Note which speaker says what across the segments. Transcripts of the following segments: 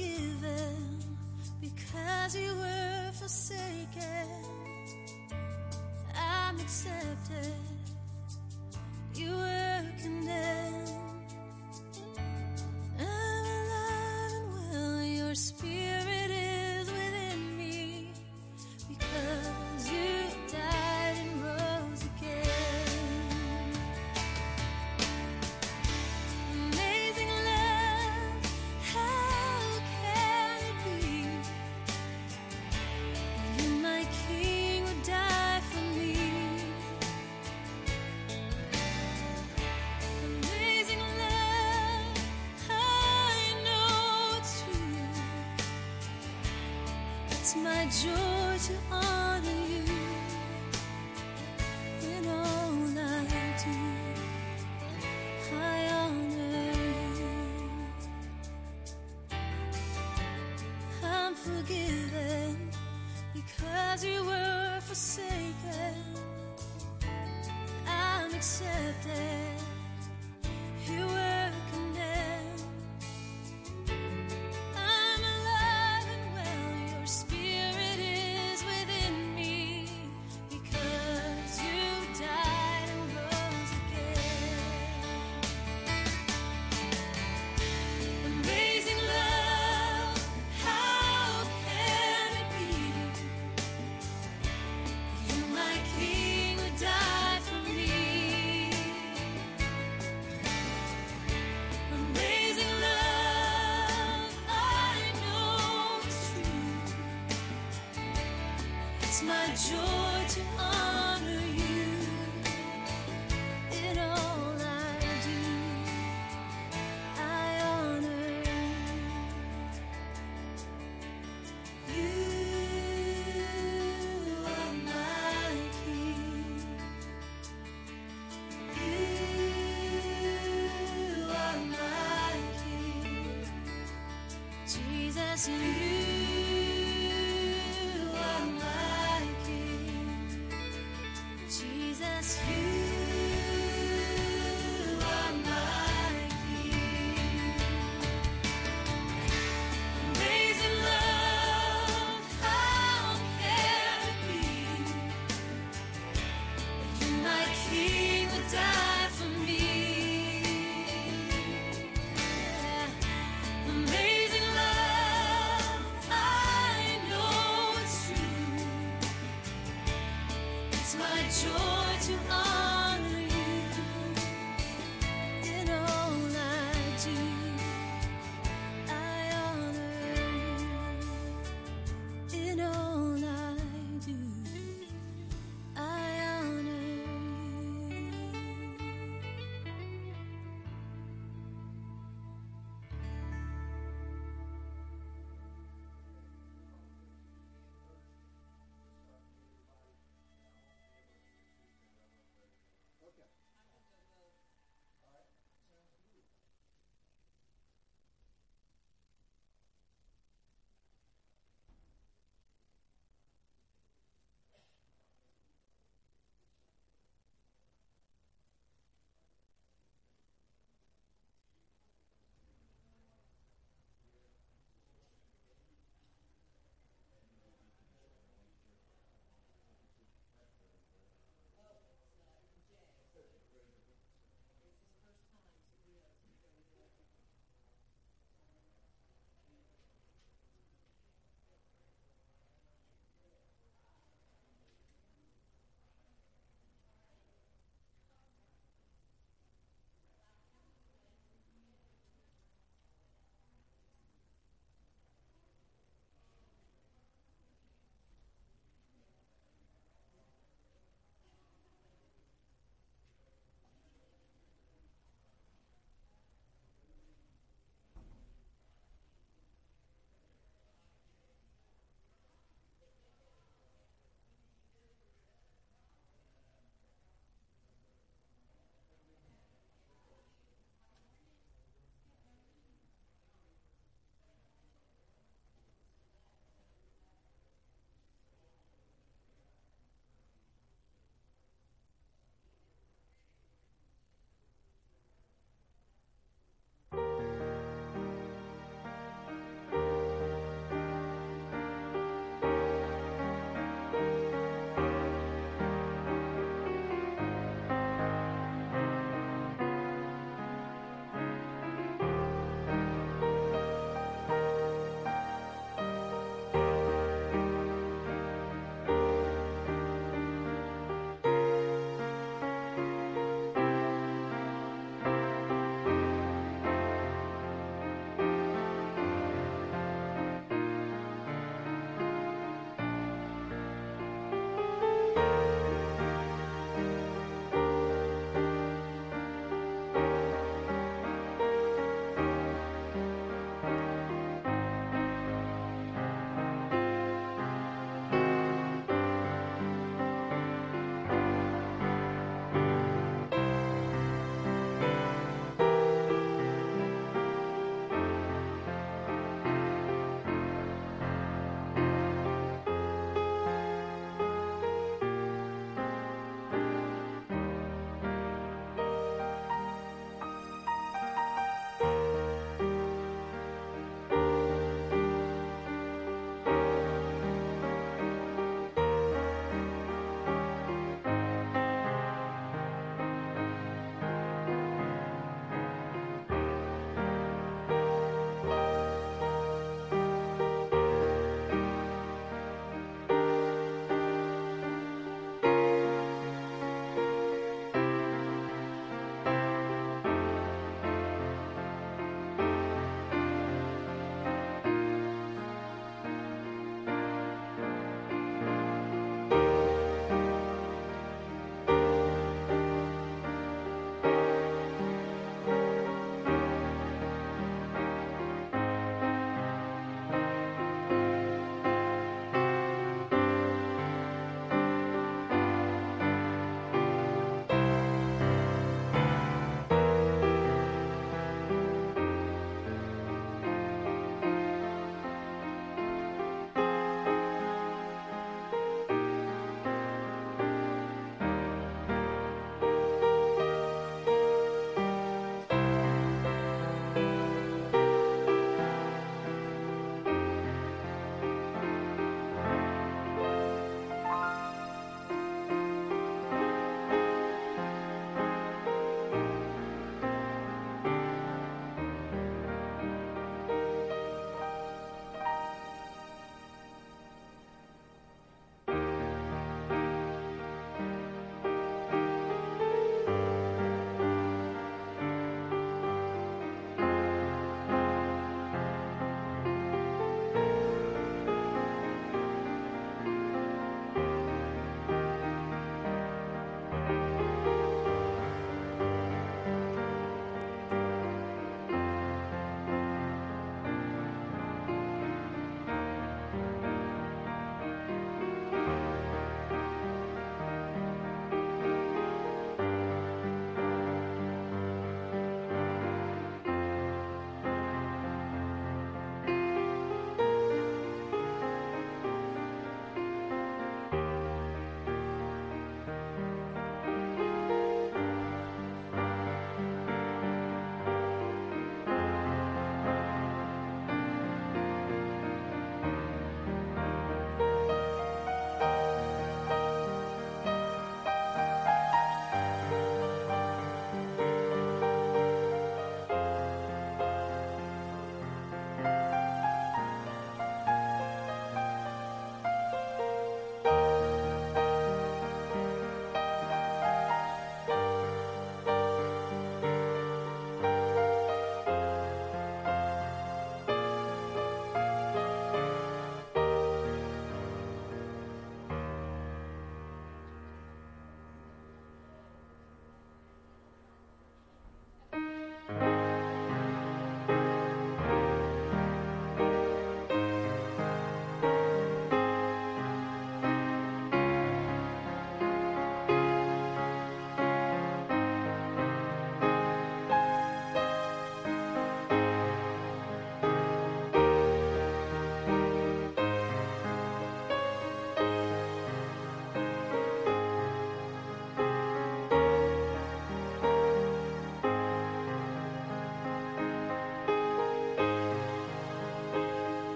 Speaker 1: forgiven because you were forsaken. I'm accepted. You were condemned. Georgia. 주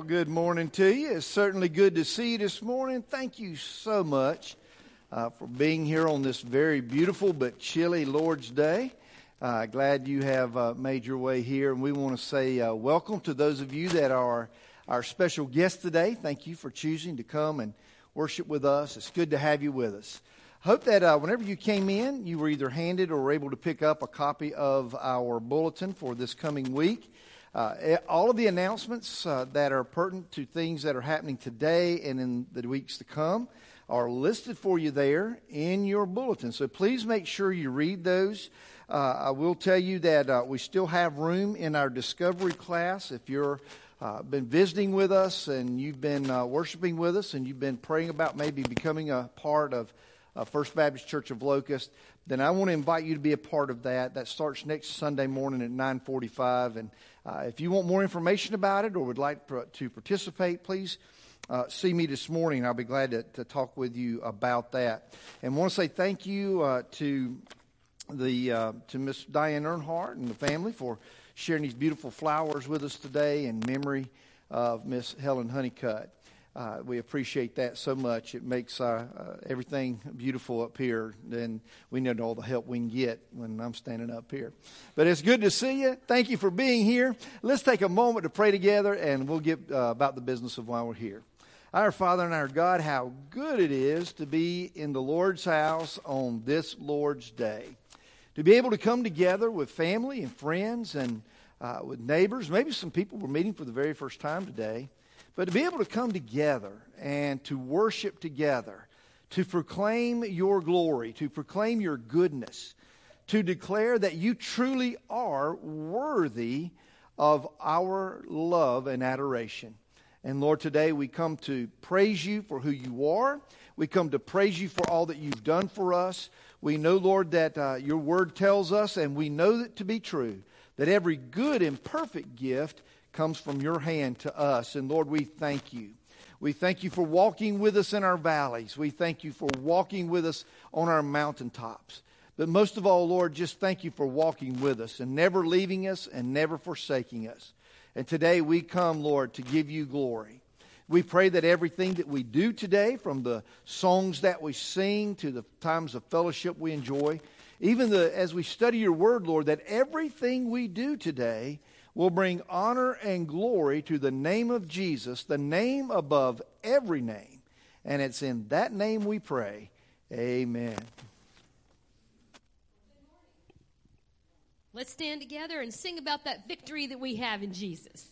Speaker 1: Well,
Speaker 2: good morning to you. It's certainly good to see you this morning. Thank you so much uh, for being here on this very beautiful but chilly Lord's Day. Uh, glad you have uh, made your way here, and we want to say uh, welcome to those of you that are our special guests today. Thank you for choosing to come and worship with us. It's good to have you with us. Hope that uh, whenever you came in, you were either handed or able to pick up a copy of our bulletin for this coming week. Uh, eh, all of the announcements uh, that are pertinent to things that are happening today and in the weeks to come are listed for you there in your bulletin. So please make sure you read those. Uh, I will tell you that uh, we still have room in our discovery class. If you've uh, been visiting with us and you've been uh, worshiping with us and you've been praying about maybe becoming a part of First Baptist Church of Locust, then I want to invite you to be a part of that. That starts next Sunday morning at 9:45 and uh, if you want more information about it or would like to participate, please uh, see me this morning. I'll be glad to, to, talk with you about that. And want to say thank you uh, to the uh, to Miss Diane Earnhardt and the family for sharing these beautiful flowers with us today in memory of Miss Helen Honeycutt. Uh, we appreciate that so much. It makes uh, uh, everything beautiful up here, and we need all the help we can get when I'm standing up here. But it's good to see you. Thank you for being here. Let's take a moment to pray together, and we'll get uh, about the business of why we're here. Our Father and our God, how good it is to be in the Lord's house on this Lord's day. To be able to come together with family and friends and uh, with neighbors. Maybe some people we're meeting for the very first time today but to be able to come together and to worship together, to proclaim your glory, to proclaim your goodness, to declare that you truly are worthy of our love and adoration. And Lord, today we come to praise you for who you are. We come to praise you for all that you've done for us. We know, Lord, that uh, your word tells us, and we know that to be true, that every good and perfect gift comes from your hand to us. And Lord, we thank you. We thank you for walking with us in our valleys. We thank you for walking with us on our mountaintops. But most of all, Lord, just thank you for walking with us and never leaving us and never forsaking us. And today we come, Lord, to give you glory. We pray that everything that we do today, from the songs that we sing to the times of fellowship we enjoy, even the, as we study your word, Lord, that everything we do today will bring honor and glory to the name of Jesus, the name above every name. And it's in that name we pray. Amen.
Speaker 3: Let's stand together and sing about that victory that we have in Jesus.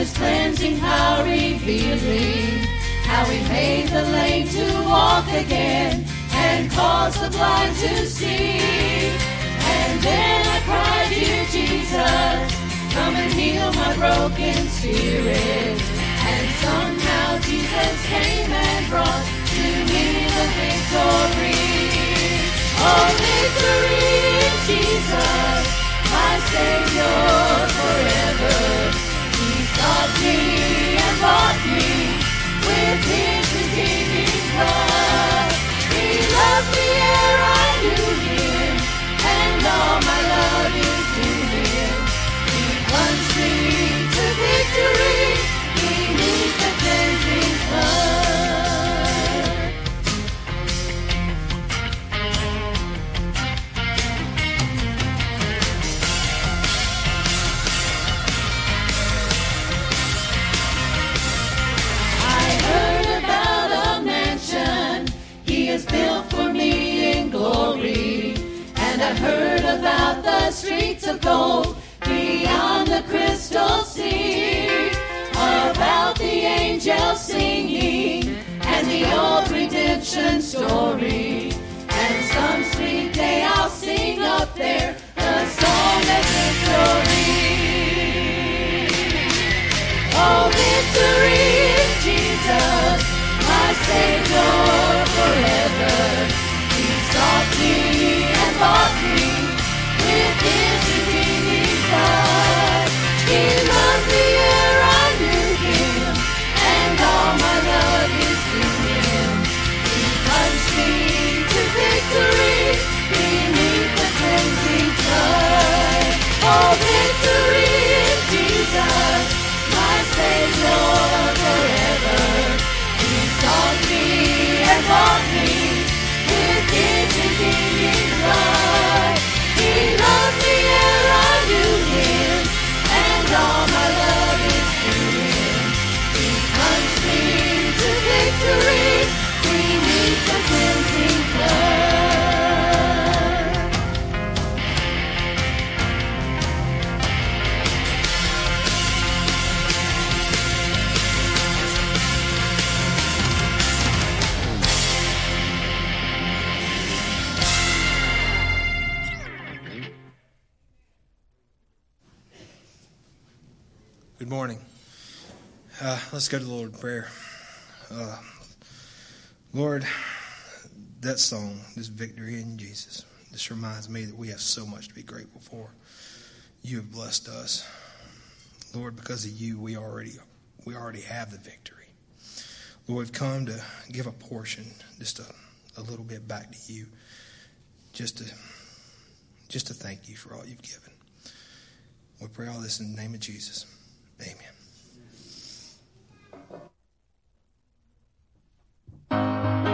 Speaker 1: His cleansing power revealing how he made the lame to walk again and caused the blind to see. And then I cried, Dear Jesus, come and heal my broken spirit. And somehow Jesus came and brought to me the victory. Oh, victory in Jesus, my Savior forever and bought me with his redeeming. He I and all my love is him. He me to victory
Speaker 3: I've heard about the streets of gold beyond the crystal sea, about the angels singing and the old redemption story. And some sweet day I'll sing up there the song of victory. Oh, victory Jesus, my Savior forever. He sought me and
Speaker 4: Uh, let's go to the Lord in prayer. Uh, Lord, that song, this victory in Jesus, this reminds me that we have so much to be grateful for. You have blessed us, Lord. Because of you, we already we already have the victory. Lord, we've come to give a portion, just a, a little bit back to you, just to just to thank you for all you've given. We pray all this in the name of Jesus. Amen.
Speaker 5: Standing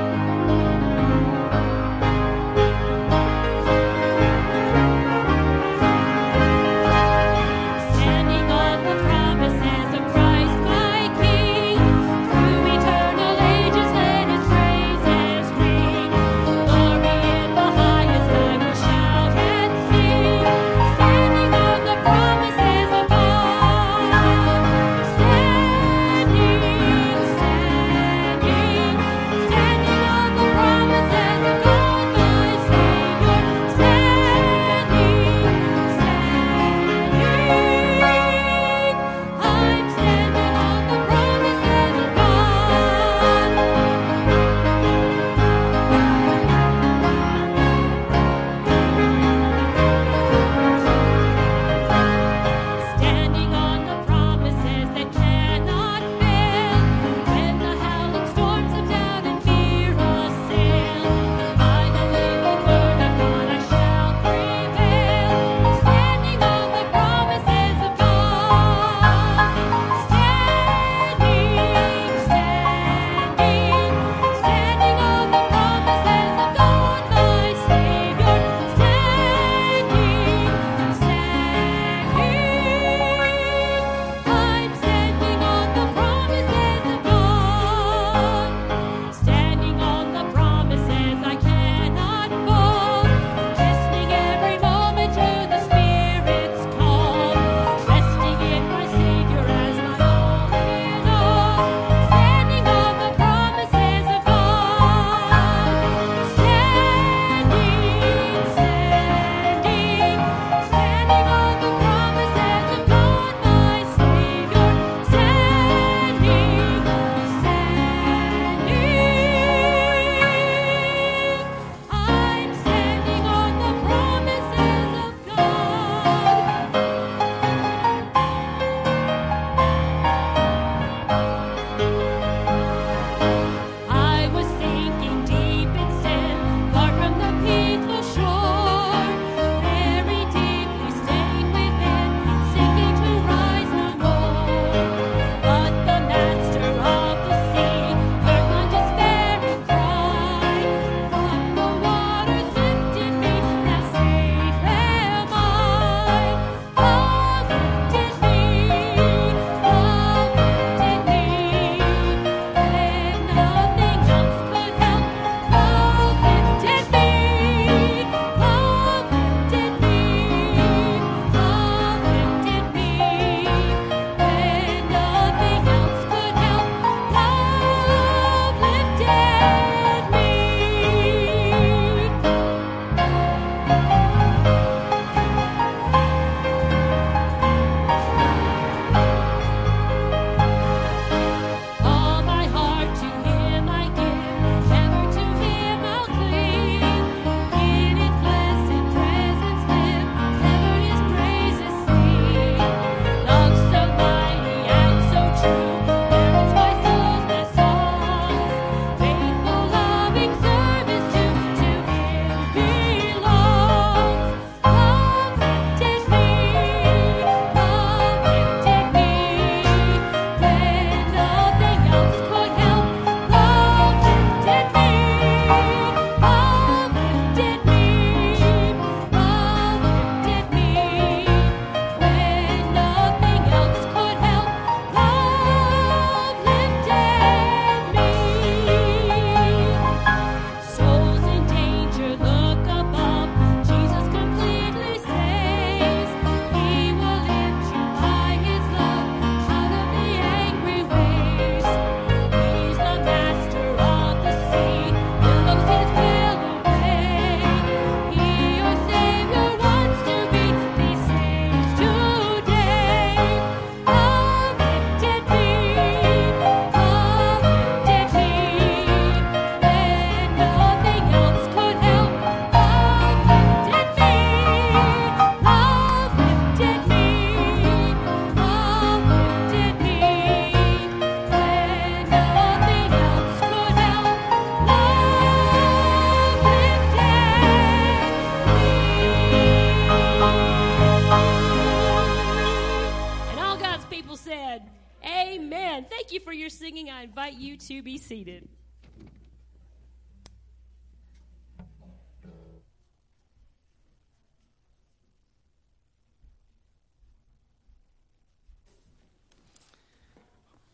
Speaker 3: to be seated.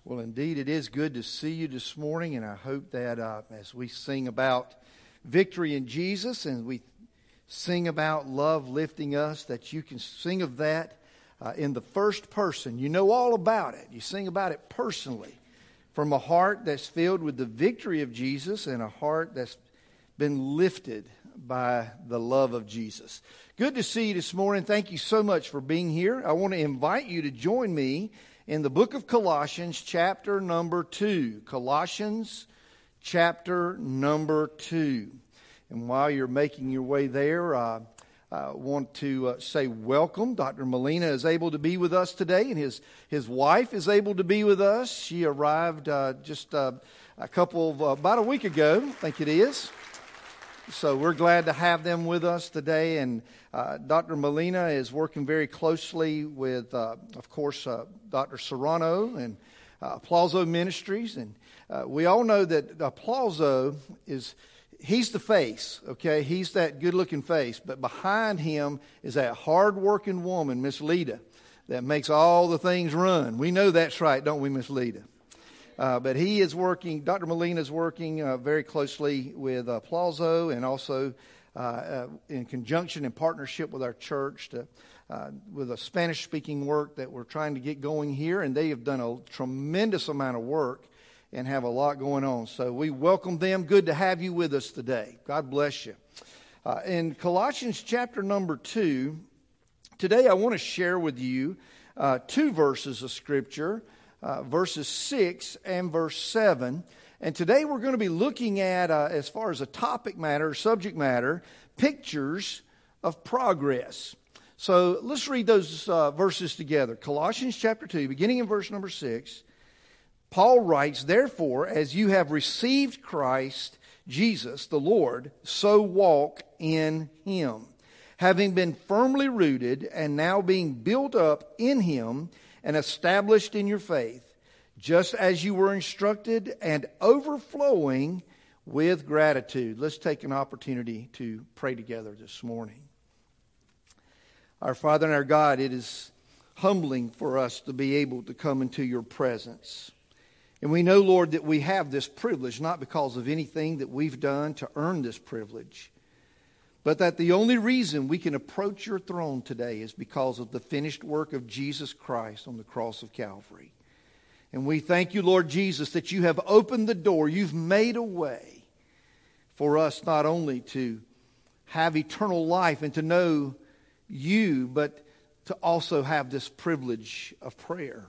Speaker 2: Well, indeed, it is good to see you this morning, and I hope that uh, as we sing about victory in Jesus and we sing about love lifting us, that you can sing of that uh, in the first person. You know all about it. You sing about it personally from a heart that's filled with the victory of Jesus and a heart that's been lifted by the love of Jesus. Good to see you this morning. Thank you so much for being here. I want to invite you to join me in the book of Colossians, chapter number 2. Colossians, chapter number 2. And while you're making your way there, uh, I want to uh, say welcome. Dr. Molina is able to be with us today, and his, his wife is able to be with us. She arrived uh, just uh, a couple of, uh, about a week ago, I think it is. So we're glad to have them with us today. And uh, Dr. Molina is working very closely with, of course, Dr. Serrano and Plazo Ministries. And we all know that Plazo is, he's the face, okay? He's that good looking face. But behind him is that hard working woman, Miss Lita, that makes all the things run. We know that's right, don't we, Miss Lita? Uh, but he is working, Dr. Molina is working uh, very closely with uh, Plazo and also uh, uh, in conjunction and partnership with our church to, uh, with a Spanish speaking work that we're trying to get going here. And they have done a tremendous amount of work and have a lot going on. So we welcome them. Good to have you with us today. God bless you. in Colossians chapter number two, today I want to share with you two verses of Scripture uh, verses 6 and verse 7. And today we're going to be looking at, uh, as far as a topic matter, subject matter, pictures of progress. So let's read those uh, verses together. Colossians chapter 2, beginning in verse number 6. Paul writes, Therefore, as you have received Christ Jesus the Lord, so walk in him, having been firmly rooted and now being built up in him and established in your faith, just as you were instructed, and overflowing with gratitude. Let's take an opportunity to pray together this morning. Our Father and our God, it is humbling for us to be able to come into your presence. And we know, Lord, that we have this privilege not because of anything that we've done to earn this privilege, but that the only reason we can approach your throne today is because of the finished work of Jesus Christ on the cross of Calvary. And we thank you, Lord Jesus, that you have opened the door, you've made a way for us not only to have eternal life and to know you, but to also have this privilege of prayer.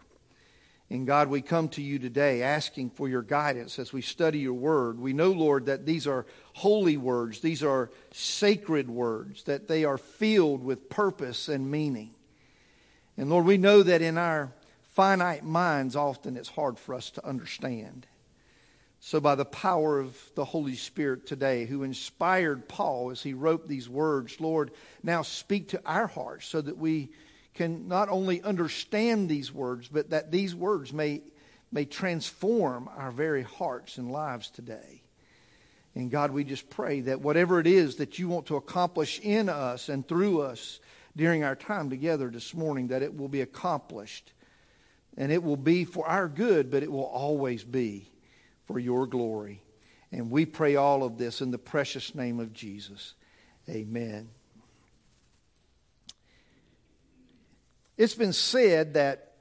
Speaker 2: And God, we come to you today asking for your guidance as we study your word. We know, Lord, that these are holy words, these are sacred words, that they are filled with purpose and meaning. And Lord, we know that in our finite minds, often it's hard for us to understand. So, by the power of the Holy Spirit today, who inspired Paul as he wrote these words, Lord, now speak to our hearts so that we can not only understand these words, but that these words may, may transform our very hearts and lives today. And God, we just pray that whatever it is that you want to accomplish in us and through us during our time together this morning, that it will be accomplished. And it will be for our good, but it will always be for your glory. And we pray all of this in the precious name of Jesus. Amen. It's been said that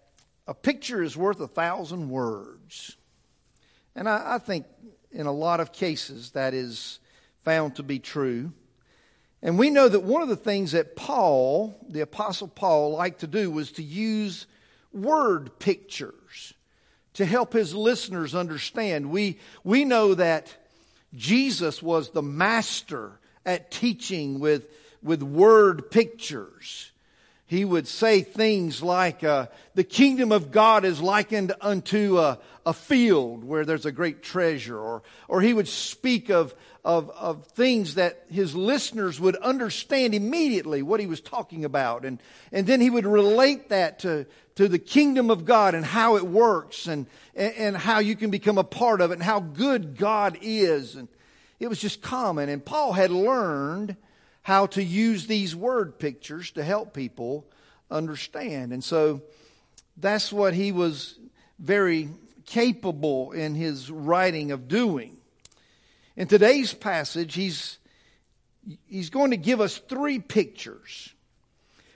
Speaker 2: a picture is worth a thousand words. And I, I, think in a lot of cases that is found to be true. And we know that one of the things that Paul, the Apostle Paul, liked to do was to use word pictures to help his listeners understand. We, we know that Jesus was the master at teaching with, with word pictures. He would say things like, uh, The kingdom of God is likened unto a, a field where there's a great treasure. Or, or he would speak of, of, of things that his listeners would understand immediately what he was talking about. And, and then he would relate that to, to the kingdom of God and how it works and, and, and how you can become a part of it and how good God is. And it was just common. And Paul had learned how to use these word pictures to help people understand. And so that's what he was very capable in his writing of doing. In today's passage, he's, he's going to give us three pictures.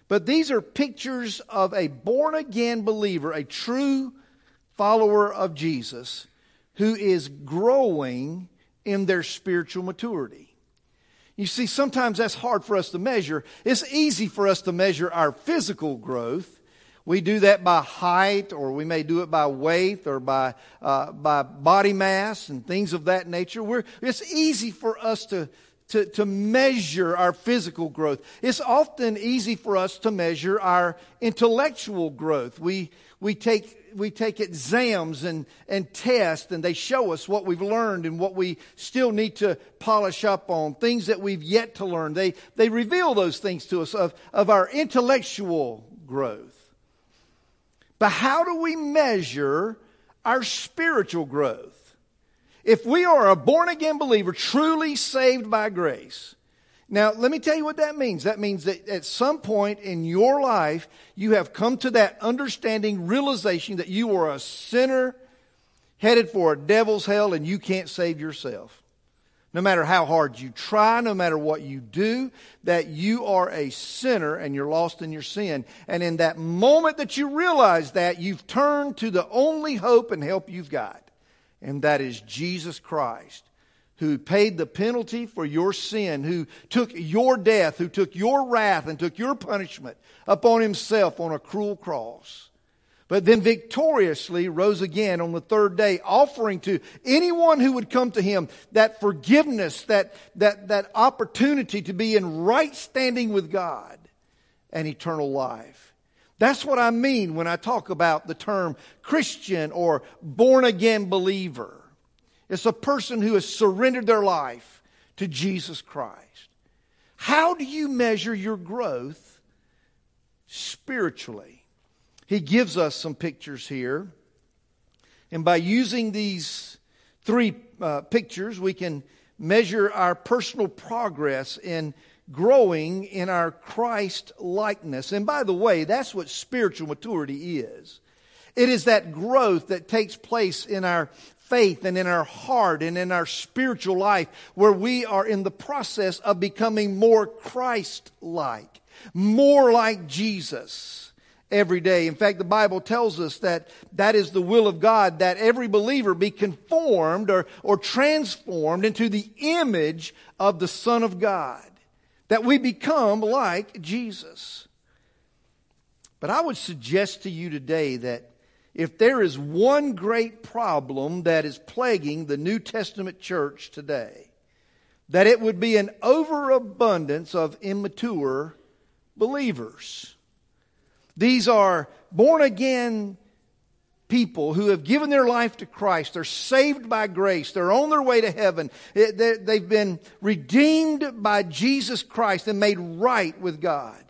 Speaker 2: But these are pictures of a born again believer, a true follower of Jesus, who is growing in their spiritual maturity. You see, sometimes that's hard for us to measure. It's easy for us to measure our physical growth. We do that by height, or we may do it by weight, or by, uh, by body mass, and things of that nature. We're, it's easy for us to, to, to measure our physical growth. It's often easy for us to measure our intellectual growth. We, we take we take exams and, and tests and they show us what we've learned and what we still need to polish up on, things that we've yet to learn. They, they reveal those things to us of, of our intellectual growth. But how do we measure our spiritual growth? If we are a born again believer, truly saved by grace, now, let me tell you what that means. That means that at some point in your life, you have come to that understanding, realization that you are a sinner headed for a devil's hell and you can't save yourself. No matter how hard you try, no matter what you do, that you are a sinner and you're lost in your sin. And in that moment that you realize that, you've turned to the only hope and help you've got, and that is Jesus Christ who paid the penalty for your sin, who took your death, who took your wrath and took your punishment upon himself on a cruel cross. But then victoriously rose again on the third day, offering to anyone who would come to him that forgiveness, that, that, that opportunity to be in right standing with God and eternal life. That's what I mean when I talk about the term Christian or born again believer. It's a person who has surrendered their life to Jesus Christ. How do you measure your growth spiritually? He gives us some pictures here. And by using these three uh, pictures, we can measure our personal progress in growing in our Christ likeness. And by the way, that's what spiritual maturity is. It is that growth that takes place in our faith and in our heart and in our spiritual life where we are in the process of becoming more Christ like, more like Jesus every day. In fact, the Bible tells us that that is the will of God, that every believer be conformed or, or transformed into the image of the Son of God, that we become like Jesus. But I would suggest to you today that if there is one great problem that is plaguing the New Testament church today, that it would be an overabundance of immature believers. These are born again people who have given their life to Christ. They're saved by grace. They're on their way to heaven. They've been redeemed by Jesus Christ and made right with God.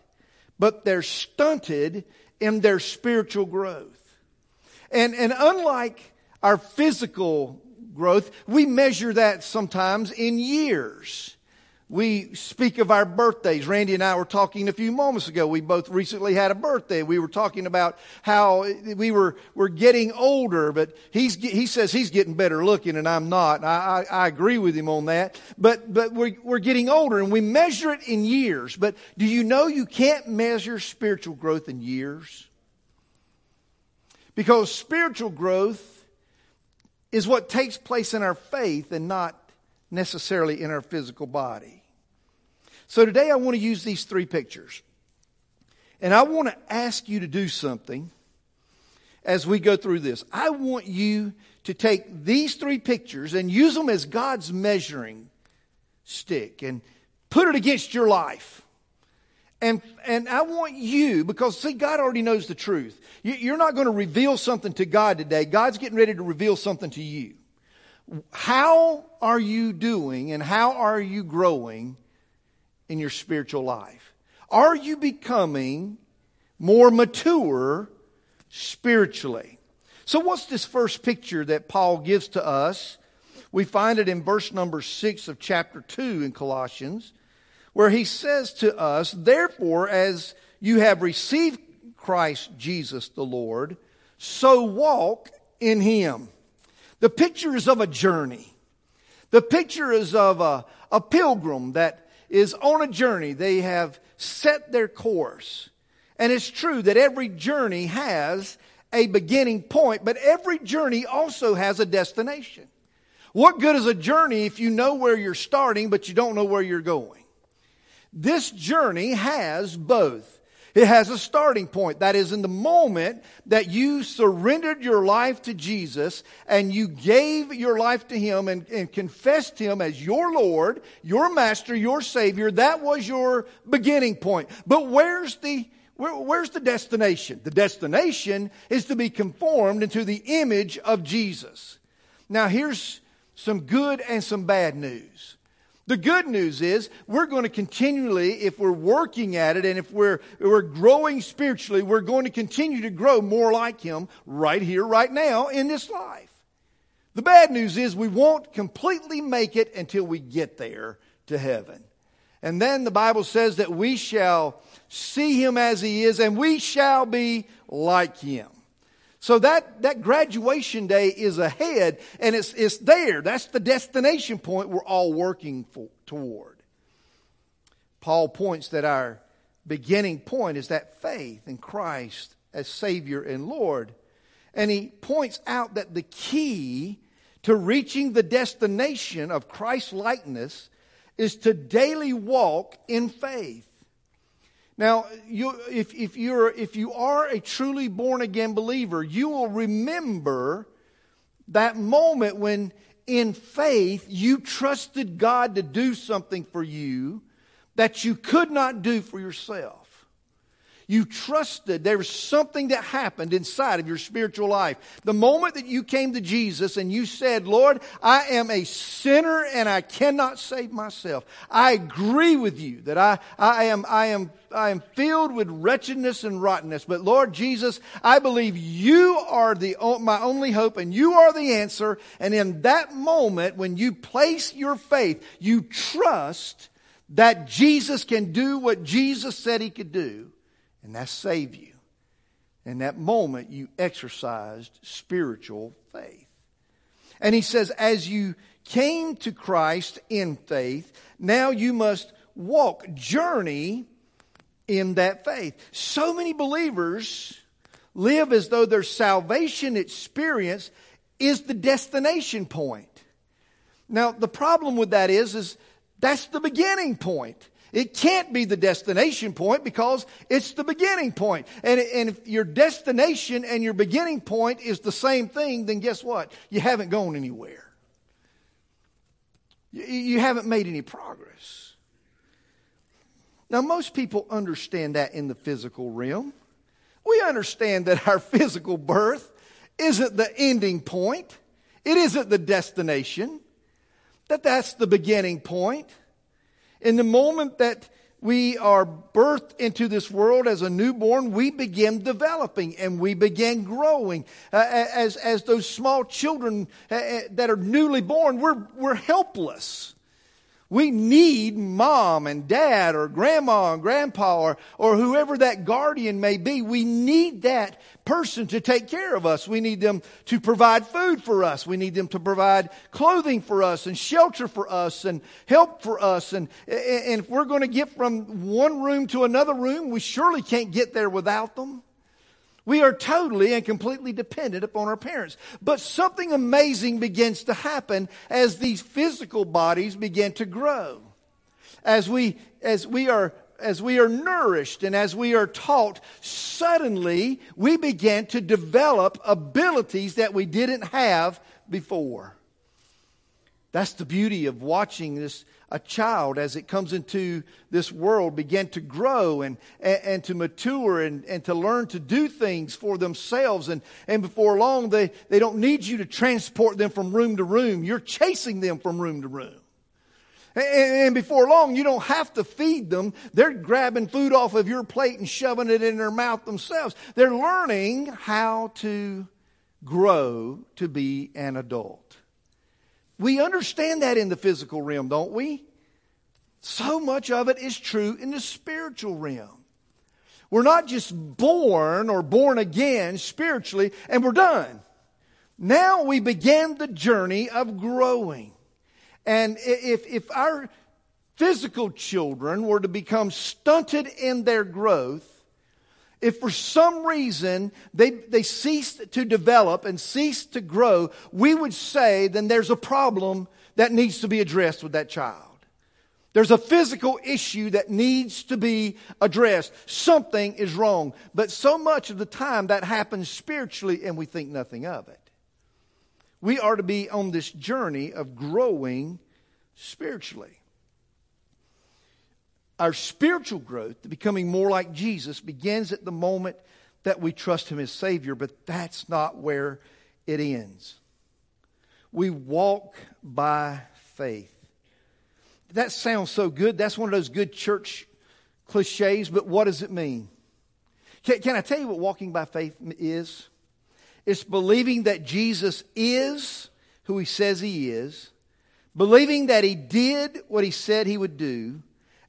Speaker 2: But they're stunted in their spiritual growth. And, and unlike our physical growth, we measure that sometimes in years. We speak of our birthdays. Randy and I were talking a few moments ago. We both recently had a birthday. We were talking about how we were, were getting older, but he's, he says he's getting better looking and I'm not. I, I, I agree with him on that. But, but we're, we're getting older and we measure it in years. But do you know you can't measure spiritual growth in years? Because spiritual growth is what takes place in our faith and not necessarily in our physical body. So today I want to use these three pictures. And I want to ask you to do something as we go through this. I want you to take these three pictures and use them as God's measuring stick and put it against your life And, and I want you, because see, God already knows the truth. You, you're not going to reveal something to God today. God's getting ready to reveal something to you. How are you doing and how are you growing in your spiritual life? Are you becoming more mature spiritually? So, what's this first picture that Paul gives to us? We find it in verse number six of chapter two in Colossians, where he says to us, Therefore, as you have received Christ Jesus the Lord, so walk in him. The picture is of a journey. The picture is of a, a pilgrim that is on a journey. They have set their course. And it's true that every journey has a beginning point, but every journey also has a destination. What good is a journey if you know where you're starting, but you don't know where you're going? This journey has both. It has a starting point. That is in the moment that you surrendered your life to Jesus and you gave your life to Him and, and confessed Him as your Lord, your Master, your Savior. That was your beginning point. But where's the where, where's the destination? The destination is to be conformed into the image of Jesus. Now, here's some good and some bad news. The good news is we're going to continually, if we're working at it and if we're, we're growing spiritually, we're going to continue to grow more like Him right here, right now in this life. The bad news is we won't completely make it until we get there to heaven. And then the Bible says that we shall see Him as He is and we shall be like Him. So that, that graduation day is ahead and it's, it's there. That's the destination point we're all working for, toward. Paul points that our beginning point is that faith in Christ as Savior and Lord. And he points out that the key to reaching the destination of Christ likeness is to daily walk in faith. Now, you, if, if, you're, if you are a truly born again believer, you will remember that moment when, in faith, you trusted God to do something for you that you could not do for yourself. You trusted there was something that happened inside of your spiritual life. The moment that you came to Jesus and you said, Lord, I am a sinner and I cannot save myself. I agree with you that I, I am, I am, I am filled with wretchedness and rottenness. But Lord Jesus, I believe you are the, my only hope and you are the answer. And in that moment, when you place your faith, you trust that Jesus can do what Jesus said he could do and that saved you. In that moment, you exercised spiritual faith. And he says, as you came to Christ in faith, now you must walk, journey in that faith. So many believers live as though their salvation experience is the destination point. Now, the problem with that is, is that's the beginning point. It can't be the destination point because it's the beginning point. And, and if your destination and your beginning point is the same thing, then guess what? You haven't gone anywhere. You, you haven't made any progress. Now, most people understand that in the physical realm. We understand that our physical birth isn't the ending point, it isn't the destination, that that's the beginning point. In the moment that we are birthed into this world as a newborn, we begin developing and we begin growing. Uh, as, as those small children uh, uh, that are newly born, we're, we're helpless. We need mom and dad or grandma and grandpa or, or whoever that guardian may be. We need that person to take care of us. We need them to provide food for us. We need them to provide clothing for us and shelter for us and help for us. And, and if we're going to get from one room to another room, we surely can't get there without them. We are totally and completely dependent upon our parents. But something amazing begins to happen as these physical bodies begin to grow. As we, as we are as we are nourished and as we are taught, suddenly we begin to develop abilities that we didn't have before. That's the beauty of watching this a child as it comes into this world begin to grow and, and, and, to mature and, and to learn to do things for themselves. And, and before long, they, they don't need you to transport them from room to room. You're chasing them from room to room. And, and before long, you don't have to feed them. They're grabbing food off of your plate and shoving it in their mouth themselves. They're learning how to grow to be an adult. We understand that in the physical realm, don't we? So much of it is true in the spiritual realm. We're not just born or born again spiritually and we're done. Now we begin the journey of growing. And if, if our physical children were to become stunted in their growth, if for some reason they, they ceased to develop and ceased to grow, we would say then there's a problem that needs to be addressed with that child. There's a physical issue that needs to be addressed. Something is wrong. But so much of the time that happens spiritually and we think nothing of it. We are to be on this journey of growing spiritually. Our spiritual growth, becoming more like Jesus, begins at the moment that we trust Him as Savior, but that's not where it ends. We walk by faith. That sounds so good. That's one of those good church cliches, but what does it mean? Can, can I tell you what walking by faith is? It's believing that Jesus is who He says He is, believing that He did what He said He would do,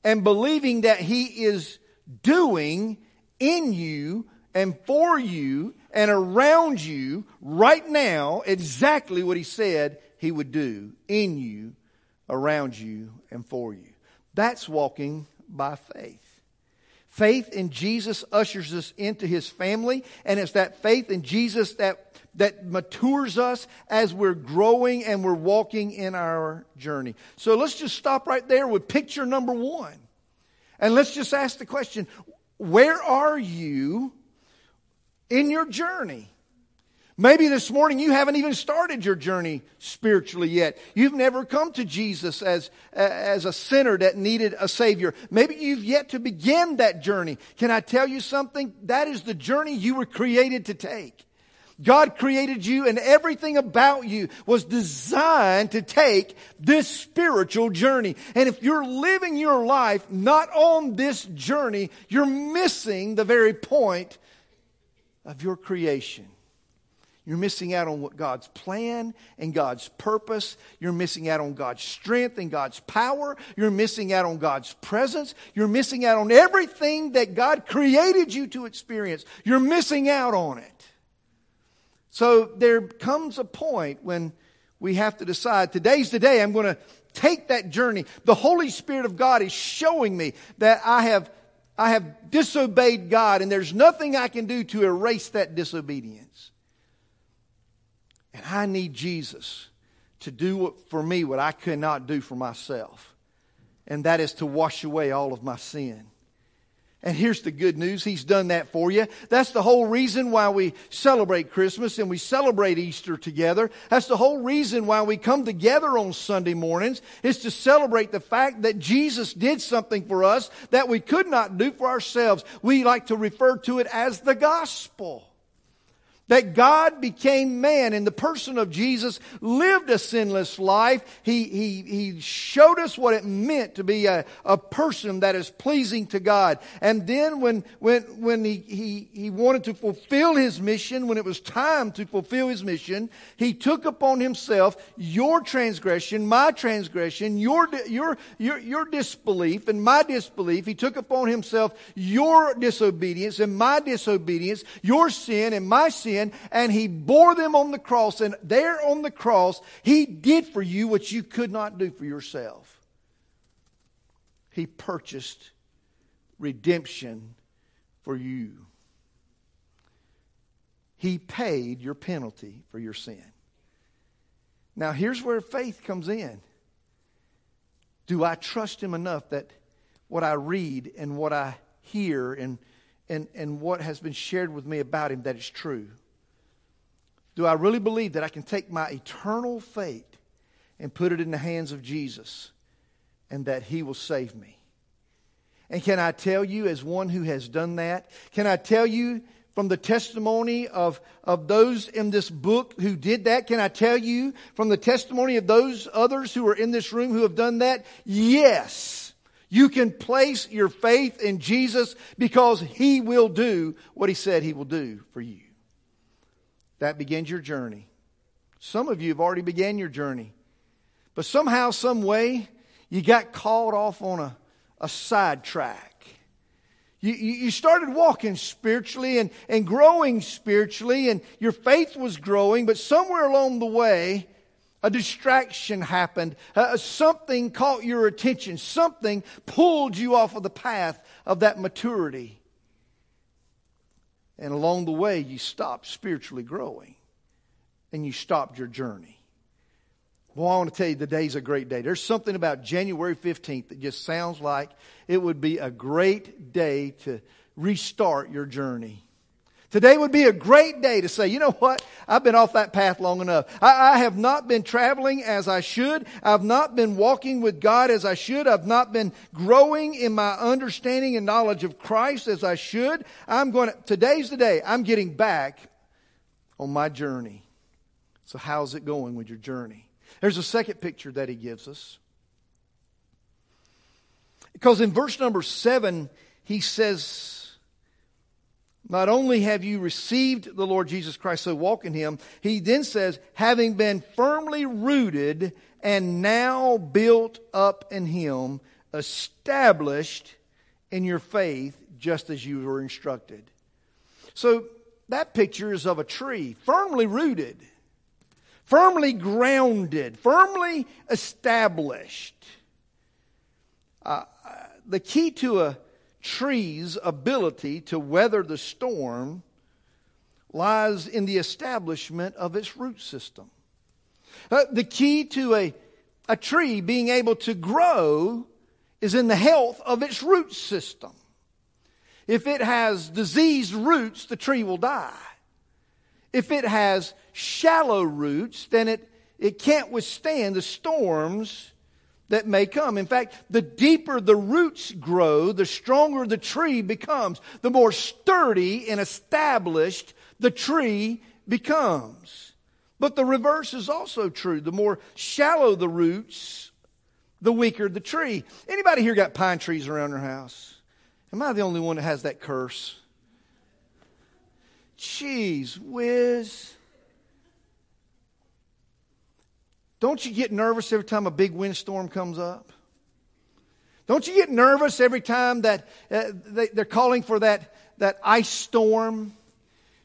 Speaker 2: and believing that He is doing in you and for you and around you right now exactly what He said He would do in you, around you, and for you. That's walking by faith. Faith in Jesus ushers us into His family, and it's that faith in Jesus that that matures us as we're growing and we're walking in our journey. So let's just stop right there with picture number one. And let's just ask the question where are you in your journey? Maybe this morning you haven't even started your journey spiritually yet. You've never come to Jesus as, as a sinner that needed a Savior. Maybe you've yet to begin that journey. Can I tell you something? That is the journey you were created to take. God created you and everything about you was designed to take this spiritual journey. And if you're living your life not on this journey, you're missing the very point of your creation. You're missing out on what God's plan and God's purpose. You're missing out on God's strength and God's power. You're missing out on God's presence. You're missing out on everything that God created you to experience. You're missing out on it. So there comes a point when we have to decide today's the day I'm going to take that journey. The Holy Spirit of God is showing me that I have, I have disobeyed God and there's nothing I can do to erase that disobedience. And I need Jesus to do for me what I could not do for myself. And that is to wash away all of my sin. And here's the good news. He's done that for you. That's the whole reason why we celebrate Christmas and we celebrate Easter together. That's the whole reason why we come together on Sunday mornings is to celebrate the fact that Jesus did something for us that we could not do for ourselves. We like to refer to it as the gospel. That God became man in the person of Jesus, lived a sinless life. He, he, he showed us what it meant to be a, a person that is pleasing to God. And then when, when, when he, he, he wanted to fulfill his mission, when it was time to fulfill his mission, he took upon himself your transgression, my transgression, your, your, your, your disbelief and my disbelief. He took upon himself your disobedience and my disobedience, your sin and my sin sin, and He bore them on the cross. And there on the cross, He did for you what you could not do for yourself. He purchased redemption for you. He paid your penalty for your sin. Now, here's where faith comes in. Do I trust Him enough that what I read and what I hear and, and, and what has been shared with me about Him that is true? Do I really believe that I can take my eternal fate and put it in the hands of Jesus and that He will save me. And can I tell you, as one who has done that, can I tell you from the testimony of, of those in this book who did that? Can I tell you from the testimony of those others who are in this room who have done that? Yes. You can place your faith in Jesus because He will do what He said He will do for you. That begins your journey. Some of you have already began your journey. But somehow, some way, you got caught off on a, a sidetrack. You, you you started walking spiritually and, and growing spiritually, and your faith was growing, but somewhere along the way, a distraction happened. Uh, something caught your attention. Something pulled you off of the path of that maturity. And along the way, you stopped spiritually growing and you stopped your journey. Well, I want to tell you, the day's a great day. There's something about January 15th that just sounds like it would be a great day to restart your journey. Today would be a great day to say, you know what? I've been off that path long enough. I, I, have not been traveling as I should. I've not been walking with God as I should. I've not been growing in my understanding and knowledge of Christ as I should. I'm going to, today's the day. I'm getting back on my journey. So how's it going with your journey? There's a second picture that he gives us. Because in verse number seven, he says, Not only have you received the Lord Jesus Christ, so walk in him, he then says, having been firmly rooted and now built up in him, established in your faith, just as you were instructed. So that picture is of a tree, firmly rooted firmly grounded, firmly established. Uh, the key to a tree's ability to weather the storm lies in the establishment of its root system. Uh, the key to a, a tree being able to grow is in the health of its root system. If it has diseased roots, the tree will die. If it has shallow roots, then it, it can't withstand the storms that may come. In fact, the deeper the roots grow, the stronger the tree becomes, the more sturdy and established the tree becomes. But the reverse is also true. The more shallow the roots, the weaker the tree. Anybody here got pine trees around their house? Am I the only one that has that curse? Jeez whiz. Don't you get nervous every time a big windstorm comes up? Don't you get nervous every time that uh, they, they're calling for that, that ice storm?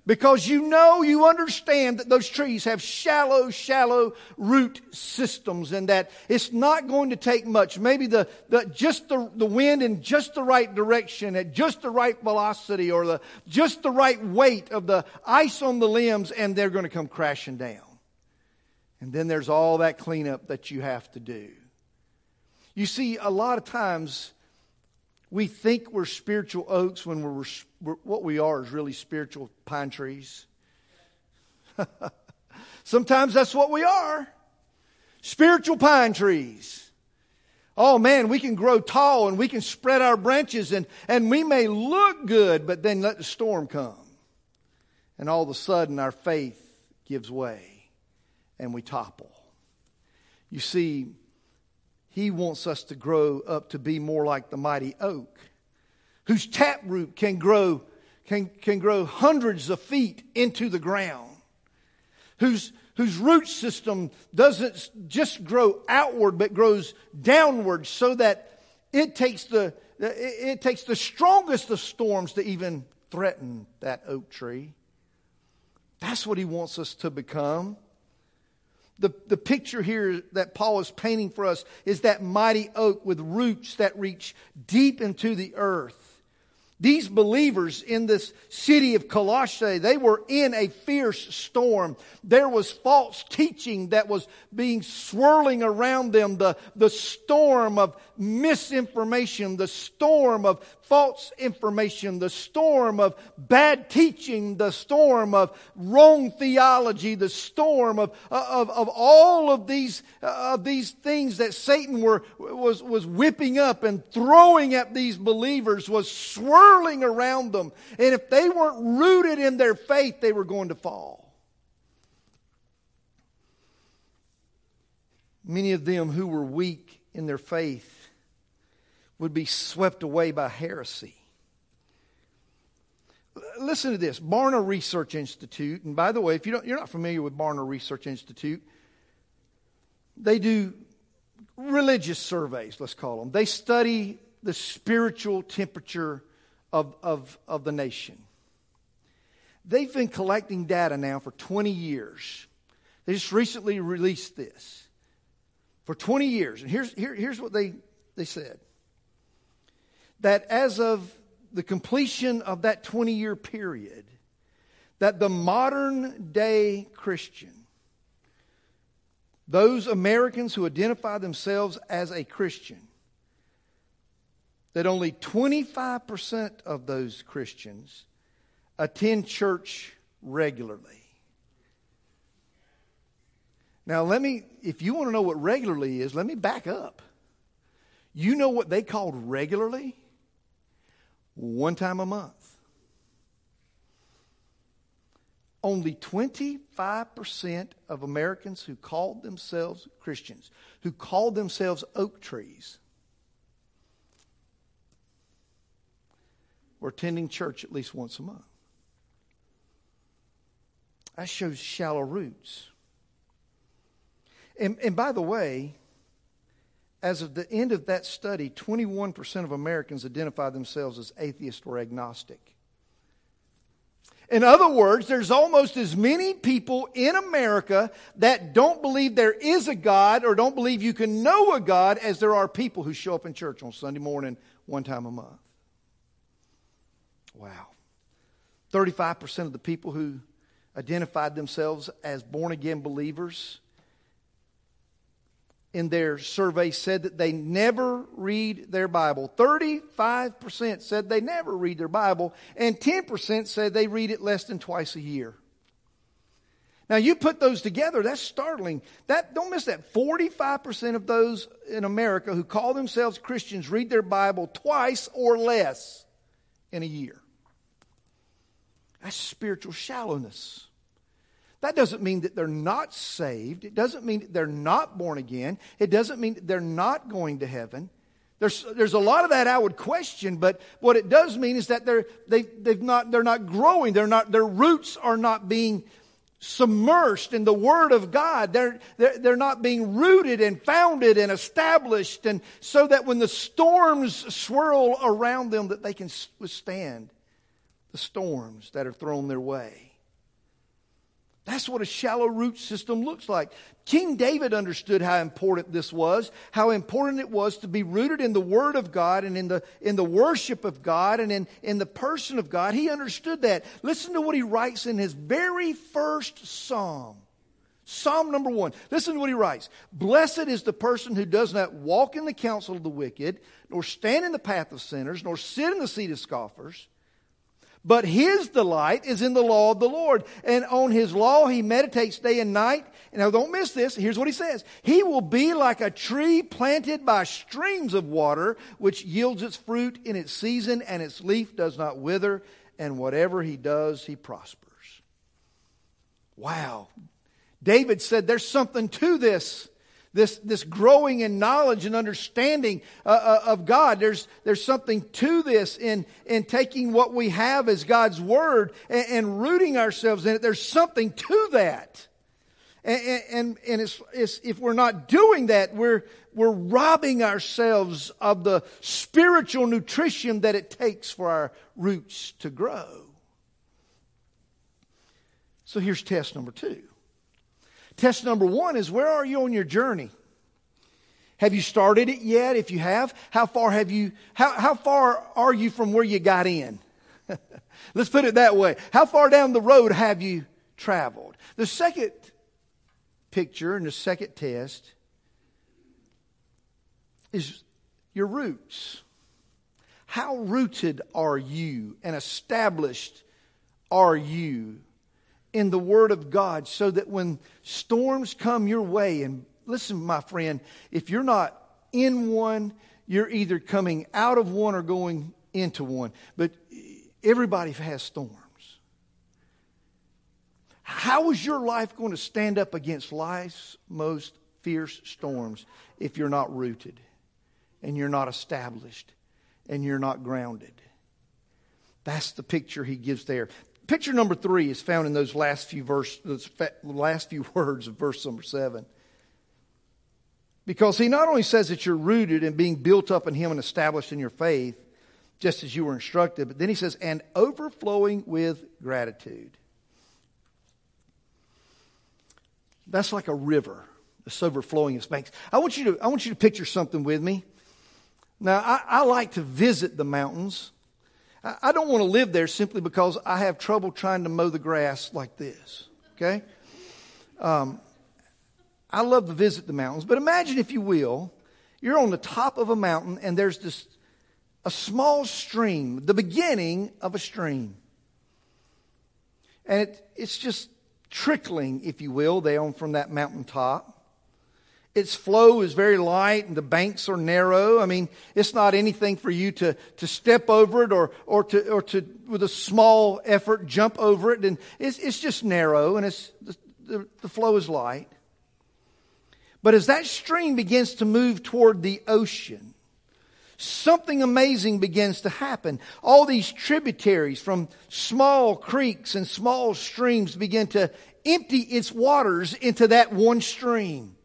Speaker 2: Because you know, you understand that those trees have shallow, shallow root systems and that it's not going to take much. Maybe the, the, just the, the wind in just the right direction at just the right velocity or the, just the right weight of the ice on the limbs and they're going to come crashing down. And then there's all that cleanup that you have to do. You see, a lot of times we think we're spiritual oaks when we're, we're, what we are is really spiritual pine trees. Sometimes that's what we are. Spiritual pine trees. Oh man, we can grow tall and we can spread our branches and, and we may look good, but then let the storm come. And all of a sudden our faith gives way and we topple. You see, he wants us to grow up to be more like the mighty oak, whose taproot can grow, can, can grow hundreds of feet into the ground, whose, whose root system doesn't just grow outward, but grows downward so that it takes the, it takes the strongest of storms to even threaten that oak tree. That's what he wants us to become. The, the picture here that Paul is painting for us is that mighty oak with roots that reach deep into the earth. These believers in this city of Colossae, they were in a fierce storm. There was false teaching that was being swirling around them. The, the storm of misinformation, the storm of false information, the storm of bad teaching, the storm of wrong theology, the storm of, uh, of, of all of these, uh, of these things that Satan were, was, was whipping up and throwing at these believers was swirling around them. And if they weren't rooted in their faith, they were going to fall. Many of them who were weak in their faith would be swept away by heresy. Listen to this Barna Research Institute, and by the way, if you you're not familiar with Barna Research Institute, they do religious surveys, let's call them. They study the spiritual temperature of, of, of the nation. They've been collecting data now for 20 years. They just recently released this. For 20 years. And here's, here, here's what they, they said that as of the completion of that 20 year period, that the modern day Christian, those Americans who identify themselves as a Christian, that only 25% of those Christians attend church regularly. Now, let me, if you want to know what regularly is, let me back up. You know what they called regularly? One time a month. Only 25% of Americans who called themselves Christians, who called themselves oak trees, were attending church at least once a month. That shows shallow roots. And, and by the way, as of the end of that study, 21% of Americans identify themselves as atheist or agnostic. In other words, there's almost as many people in America that don't believe there is a God or don't believe you can know a God as there are people who show up in church on Sunday morning one time a month. Wow. 35% of the people who identified themselves as born again believers in their survey said that they never read their Bible. 35% said they never read their Bible, and 10% said they read it less than twice a year. Now you put those together, that's startling. That don't miss that. 45% of those in America who call themselves Christians read their Bible twice or less in a year. That's spiritual shallowness. That doesn't mean that they're not saved. It doesn't mean that they're not born again. It doesn't mean that they're not going to heaven. There's, there's a lot of that I would question, but what it does mean is that they're, they, they've not, they're not growing. They're not, their roots are not being submersed in the Word of God. They're, they're, they're not being rooted and founded and established, and so that when the storms swirl around them, that they can withstand the storms that are thrown their way. That's what a shallow root system looks like. King David understood how important this was, how important it was to be rooted in the Word of God and in the, in the worship of God and in, in the person of God. He understood that. Listen to what he writes in his very first psalm. Psalm number one. Listen to what he writes. Blessed is the person who does not walk in the counsel of the wicked, nor stand in the path of sinners, nor sit in the seat of scoffers. But his delight is in the law of the Lord. And on his law he meditates day and night. Now don't miss this. Here's what he says. He will be like a tree planted by streams of water, which yields its fruit in its season, and its leaf does not wither, and whatever he does, he prospers. Wow. David said there's something to this this, this growing in knowledge and understanding uh, uh, of God. There's, there's something to this in, in taking what we have as God's Word and, and rooting ourselves in it. There's something to that. And, and, and it's, it's, if we're not doing that, we're, we're robbing ourselves of the spiritual nutrition that it takes for our roots to grow. So here's test number two. Test number one is where are you on your journey? Have you started it yet? If you have, how far have you, how, how far are you from where you got in? Let's put it that way. How far down the road have you traveled? The second picture and the second test is your roots. How rooted are you and established are you in the Word of God so that when storms come your way, and listen, my friend, if you're not in one, you're either coming out of one or going into one. But everybody has storms. How is your life going to stand up against life's most fierce storms if you're not rooted and you're not established and you're not grounded? That's the picture he gives there. Picture number three is found in those last few verse, those last few words of verse number seven. Because he not only says that you're rooted and being built up in him and established in your faith, just as you were instructed, but then he says, and overflowing with gratitude. That's like a river that's overflowing its banks. I want you to, I want you to picture something with me. Now, I, I like to visit the mountains. I, don't want to live there simply because I have trouble trying to mow the grass like this. Okay? Um, I love to visit the mountains, but imagine, if you will, you're on the top of a mountain and there's this a small stream, the beginning of a stream. And it, it's just trickling, if you will, down from that mountaintop. Its flow is very light and the banks are narrow. I mean, it's not anything for you to, to step over it or, or to, or to, with a small effort, jump over it. And it's, it's just narrow and it's, the, the, flow is light. But as that stream begins to move toward the ocean, something amazing begins to happen. All these tributaries from small creeks and small streams begin to empty its waters into that one stream.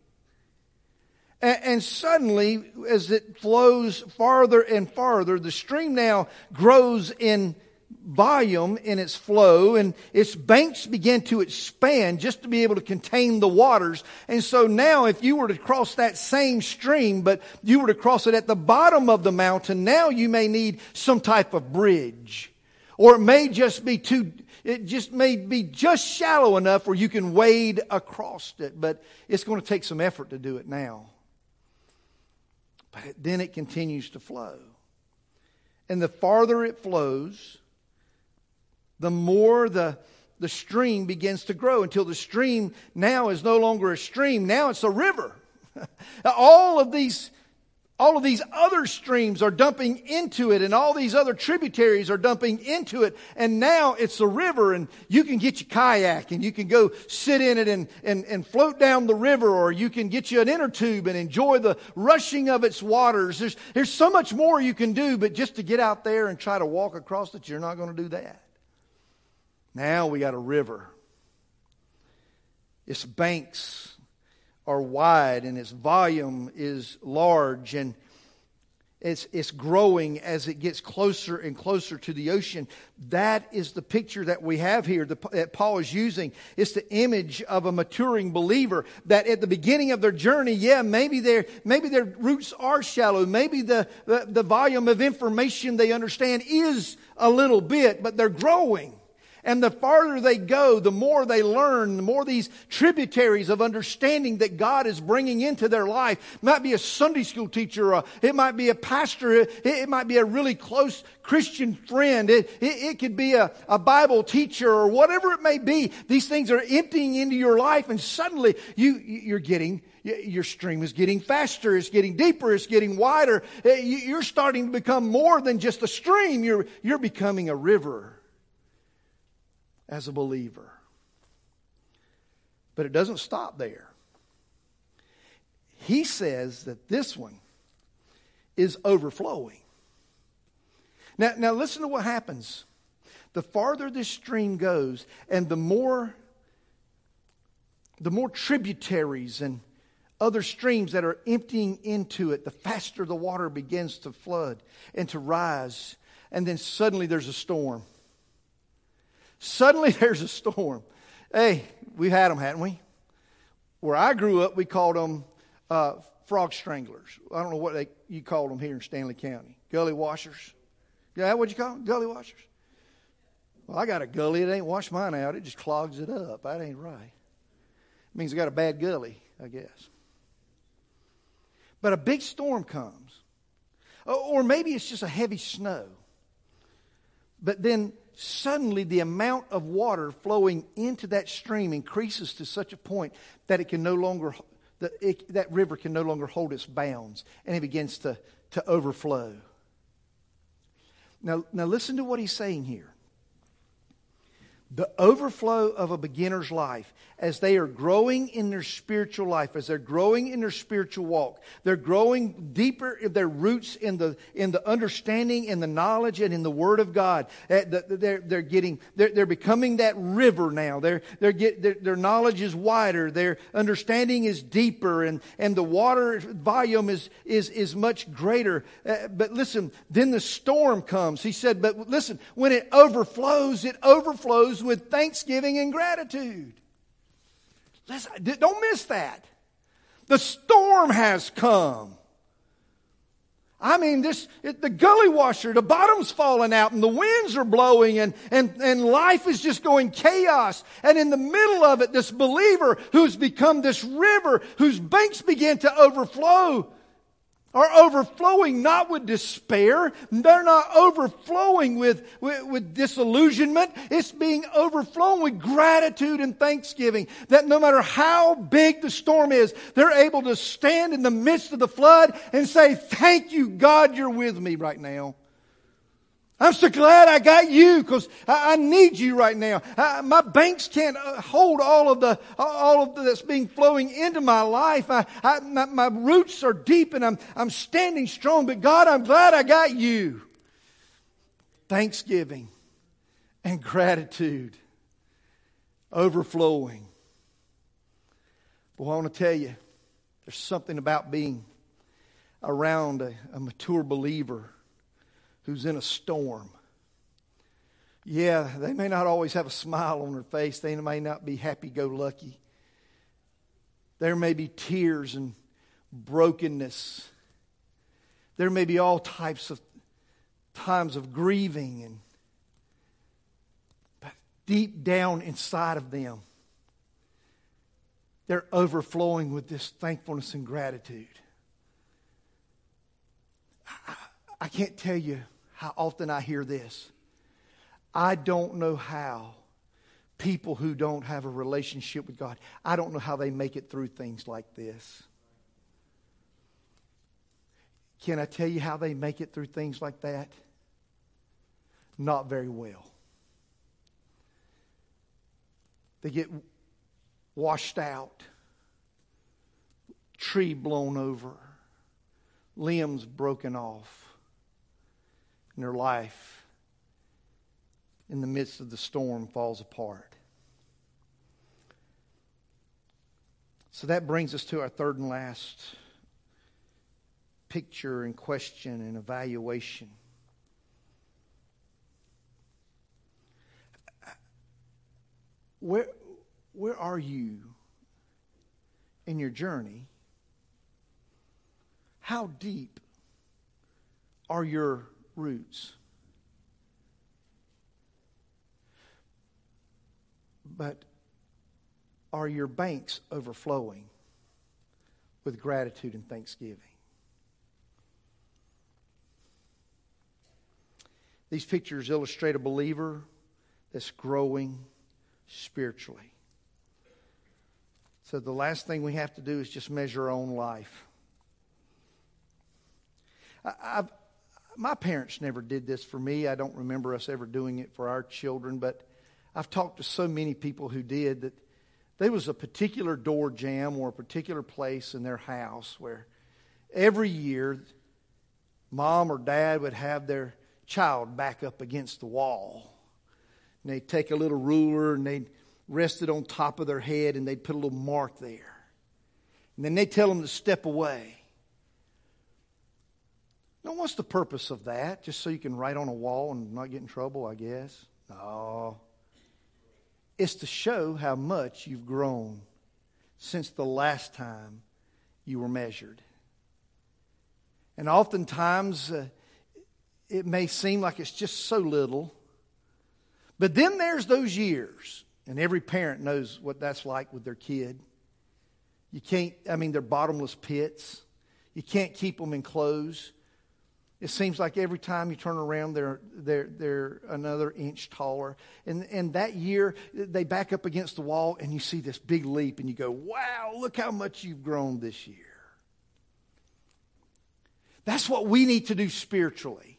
Speaker 2: And, and suddenly, as it flows farther and farther, the stream now grows in volume in its flow and its banks begin to expand just to be able to contain the waters. And so now if you were to cross that same stream, but you were to cross it at the bottom of the mountain, now you may need some type of bridge. Or it may just be too, it just may be just shallow enough where you can wade across it, but it's going to take some effort to do it now. Then it continues to flow. And the farther it flows, the more the, the stream begins to grow until the stream now is no longer a stream. Now it's a river. all of these, all of these other streams are dumping into it and all these other tributaries are dumping into it. And now it's a river and you can get your kayak and you can go sit in it and, and, and float down the river or you can get you an inner tube and enjoy the rushing of its waters. There's, there's so much more you can do, but just to get out there and try to walk across it, you're not going to do that. Now we got a river. Its banks are wide and its volume is large and it's, it's growing as it gets closer and closer to the ocean. That is the picture that we have here the, that Paul is using. It's the image of a maturing believer that at the beginning of their journey, yeah, maybe their, maybe their roots are shallow. Maybe the, the, the volume of information they understand is a little bit, but they're growing. And the farther they go, the more they learn, the more these tributaries of understanding that God is bringing into their life. It might be a Sunday school teacher, or it might be a pastor, it, it might be a really close Christian friend, it, it, it could be a, a Bible teacher, or whatever it may be. These things are emptying into your life, and suddenly you, you're getting your stream is getting faster, it's getting deeper, it's getting wider. Eh, you're starting to become more than just a stream, you're, you're becoming a river as a believer. But it doesn't stop there. He says that this one is overflowing. Now, now listen to what happens. The farther this stream goes, and the more the more tributaries and other streams that are emptying into it, the faster the water begins to flood and to rise. And then suddenly there's a storm. Suddenly there's a storm. Hey, we've had them, hadn't we? Where I grew up, we called them uh, frog stranglers. I don't know what they, you called them here in Stanly County. Gully washers. Yeah, what you call them? Gully washers. Well, I got a gully. It ain't washed mine out. It just clogs it up. That ain't right. It means I got a bad gully, I guess. But a big storm comes. or maybe it's just a heavy snow. But then suddenly the amount of water flowing into that stream increases to such a point that it can no longer that, it, that river can no longer hold its bounds and it begins to, to overflow. Now, now listen to what he's saying here. The overflow of a beginner's life as they are growing in their spiritual life, as they're growing in their spiritual walk, they're growing deeper in their roots in the, in the understanding, in the knowledge, and in the Word of God. Uh, They're, they're getting, they're, they're becoming that river now. They're, they're get, their, their knowledge is wider, their understanding is deeper, and, and the water volume is, is, is much greater. Uh, But listen, then the storm comes. He said, but listen, when it overflows, it overflows with thanksgiving and gratitude. D- don't miss that. The storm has come. I mean, this, it, the gully washer, the bottom's falling out and the winds are blowing and, and, and life is just going chaos. And in the middle of it, this believer who's become this river whose banks begin to overflow are overflowing not with despair. They're not overflowing with, with, with, disillusionment. It's being overflowing with gratitude and thanksgiving. That no matter how big the storm is, they're able to stand in the midst of the flood and say, Thank you, God, you're with me right now. I'm so glad I got you because I, I, need you right now. I, my banks can't uh, hold all of the all of the, that's being flowing into my life. I, my, my roots are deep and I'm I'm standing strong. But God, I'm glad I got you. Thanksgiving and gratitude overflowing. Boy, I want to tell you, there's something about being around a, a mature believer who's in a storm. Yeah, they may not always have a smile on their face, they may not be happy go lucky. There may be tears and brokenness. There may be all types of times of grieving and but deep down inside of them they're overflowing with this thankfulness and gratitude. I, I can't tell you how often I hear this. I don't know how people who don't have a relationship with God, I don't know how they make it through things like this. Can I tell you how they make it through things like that? Not very well. They get washed out, tree blown over, limbs broken off and their life in the midst of the storm falls apart. So that brings us to our third and last picture and question and evaluation. Where, where are you in your journey? How deep are your roots. But are your banks overflowing with gratitude and thanksgiving? These pictures illustrate a believer that's growing spiritually. So the last thing we have to do is just measure our own life. I've, my parents never did this for me. I don't remember us ever doing it for our children, but I've talked to so many people who did that there was a particular door jamb or a particular place in their house where every year mom or dad would have their child back up against the wall. And they'd take a little ruler and they'd rest it on top of their head and they'd put a little mark there. And then they'd tell them to step away. Now, what's the purpose of that? Just so you can write on a wall and not get in trouble, I guess? No. It's to show how much you've grown since the last time you were measured. And oftentimes, uh, it may seem like it's just so little. But then there's those years, and every parent knows what that's like with their kid. You can't, I mean, they're bottomless pits. You can't keep them in clothes. It seems like every time you turn around, they're, they're, they're another inch taller. And, and that year, they back up against the wall, and you see this big leap, and you go, wow, look how much you've grown this year. That's what we need to do spiritually.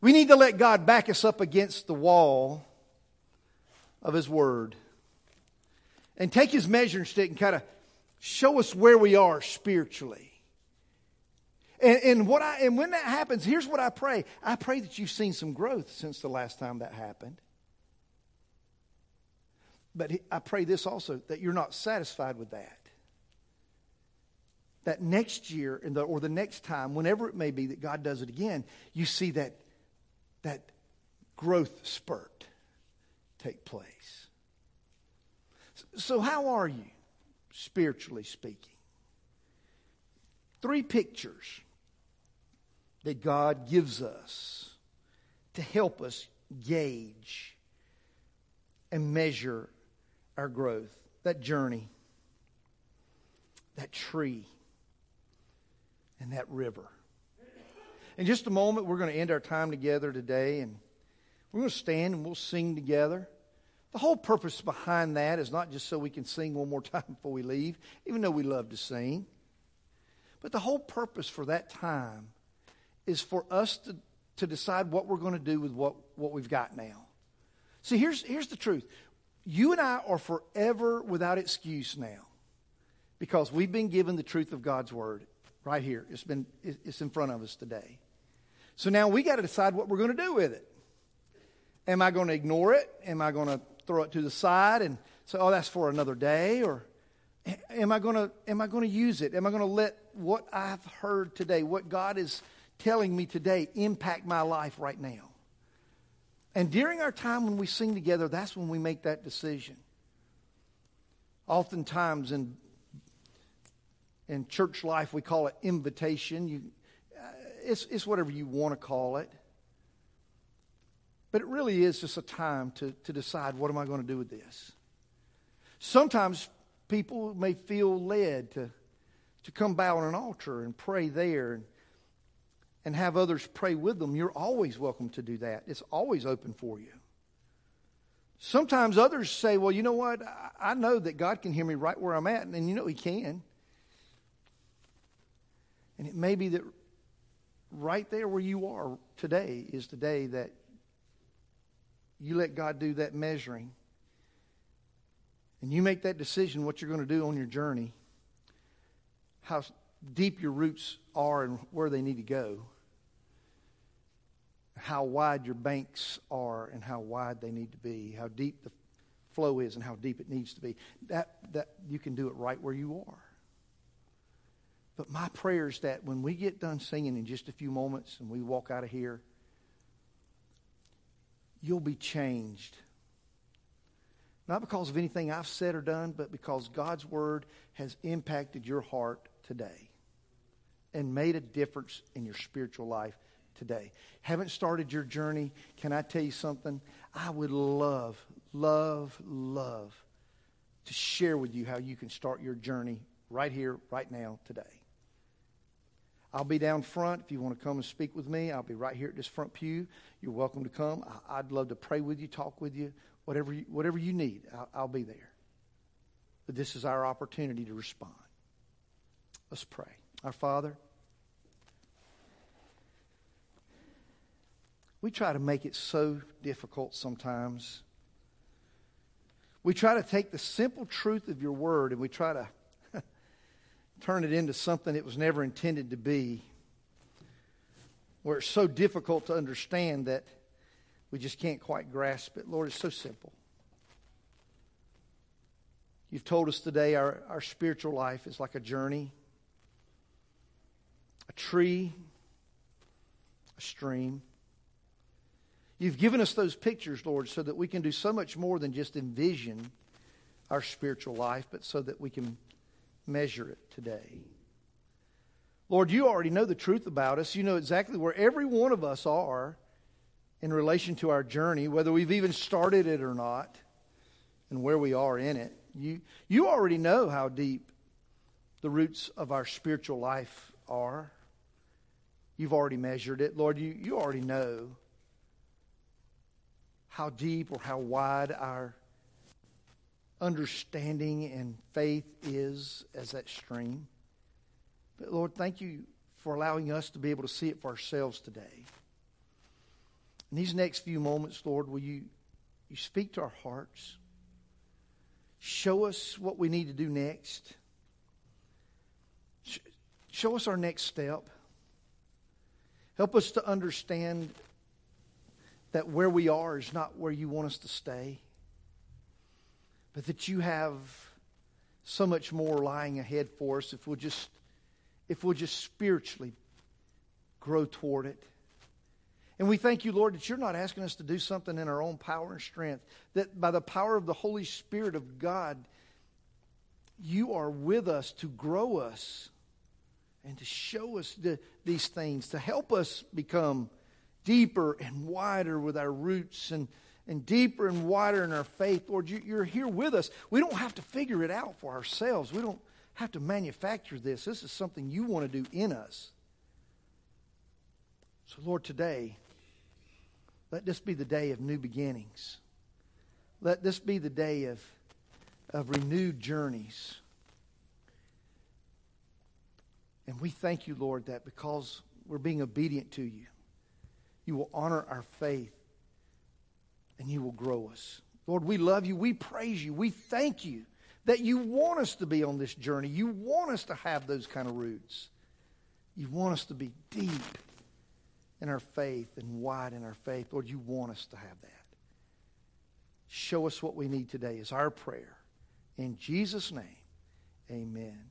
Speaker 2: We need to let God back us up against the wall of His Word and take His measuring stick and kind of show us where we are spiritually. And, and, what I, and when that happens, here's what I pray. I pray that you've seen some growth since the last time that happened. But I pray this also that you're not satisfied with that. That next year the, or the next time, whenever it may be that God does it again, you see that, that growth spurt take place. So, how are you, spiritually speaking? Three pictures that God gives us to help us gauge and measure our growth, that journey, that tree, and that river. In just a moment, we're going to end our time together today, and we're going to stand and we'll sing together. The whole purpose behind that is not just so we can sing one more time before we leave, even though we love to sing. But the whole purpose for that time is for us to, to decide what we're going to do with what, what we've got now. See, here's, here's the truth. You and I are forever without excuse now because we've been given the truth of God's word right here. It's, been, it's in front of us today. So now we got to decide what we're going to do with it. Am I going to ignore it? Am I going to throw it to the side and say, oh, that's for another day? Or am I going to, am I going to use it? Am I going to let what I've heard today, what God is telling me today impact my life right now? And during our time when we sing together, that's when we make that decision. Oftentimes in, in church life, we call it invitation. You, uh, it's, it's whatever you want to call it. But it really is just a time to, to decide what am I going to do with this. Sometimes people may feel led to, to come bow on an altar and pray there and and have others pray with them, you're always welcome to do that. It's always open for you. Sometimes others say, well, you know what? I know that God can hear me right where I'm at, and you know He can. And it may be that right there where you are today is the day that you let God do that measuring. And you make that decision what you're going to do on your journey, how deep your roots are and where they need to go, how wide your banks are and how wide they need to be, how deep the flow is and how deep it needs to be. That, that you can do it right where you are. But my prayer is that when we get done singing in just a few moments and we walk out of here, you'll be changed. Not because of anything I've said or done, but because God's word has impacted your heart today and made a difference in your spiritual life today. Haven't started your journey? Can I tell you something? I would love, love, love to share with you how you can start your journey right here, right now, today. I'll be down front. If you want to come and speak with me, I'll be right here at this front pew. You're welcome to come. I'd love to pray with you, talk with you, whatever you, whatever you need. I'll, I'll be there. But this is our opportunity to respond. Let's pray. Our Father, we try to make it so difficult sometimes. We try to take the simple truth of your word and we try to turn it into something it was never intended to be, where it's so difficult to understand that we just can't quite grasp it. Lord, it's so simple. You've told us today our, our spiritual life is like a journey a tree, a stream. You've given us those pictures, Lord, so that we can do so much more than just envision our spiritual life, but so that we can measure it today. Lord, you already know the truth about us. You know exactly where every one of us are in relation to our journey, whether we've even started it or not, and where we are in it. You, you already know how deep the roots of our spiritual life are. You've already measured it. Lord, you, you already know how deep or how wide our understanding and faith is as that stream. But Lord, thank you for allowing us to be able to see it for ourselves today. In these next few moments, Lord, will you, you speak to our hearts? Show us what we need to do next. Sh- Show us our next step. Help us to understand that where we are is not where you want us to stay, but that you have so much more lying ahead for us if we'll just if we'll just spiritually grow toward it. And we thank you, Lord, that you're not asking us to do something in our own power and strength, that by the power of the Holy Spirit of God, you are with us to grow us and to show us the, these things, to help us become deeper and wider with our roots and, and deeper and wider in our faith. Lord, you, you're here with us. We don't have to figure it out for ourselves. We don't have to manufacture this. This is something you want to do in us. So, Lord, today, let this be the day of new beginnings. Let this be the day of, of renewed journeys. And we thank you, Lord, that because we're being obedient to you, you will honor our faith and you will grow us. Lord, we love you. We praise you. We thank you that you want us to be on this journey. You want us to have those kind of roots. You want us to be deep in our faith and wide in our faith. Lord, you want us to have that. Show us what we need today is our prayer. In Jesus' name, amen.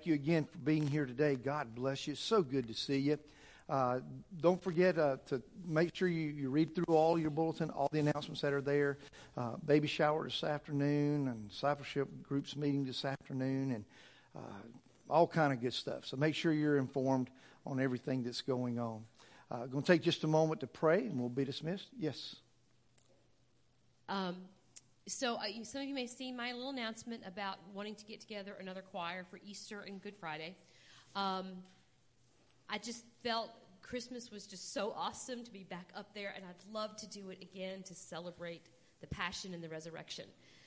Speaker 2: Thank you again for being here today. God bless you. So good to see you. Uh, don't forget uh, to make sure you, you read through all your bulletin, all the announcements that are there. Uh, baby shower this afternoon, and discipleship groups meeting this afternoon, and uh, all kind of good stuff. So make sure you're informed on everything that's going on. Uh, going to take just a moment to pray, and we'll be dismissed. Yes.
Speaker 5: Um, so uh, you, some of you may see my little announcement about wanting to get together another choir for Easter and Good Friday. Um, I just felt Christmas was just so awesome to be back up there, and I'd love to do it again to celebrate the passion and the resurrection.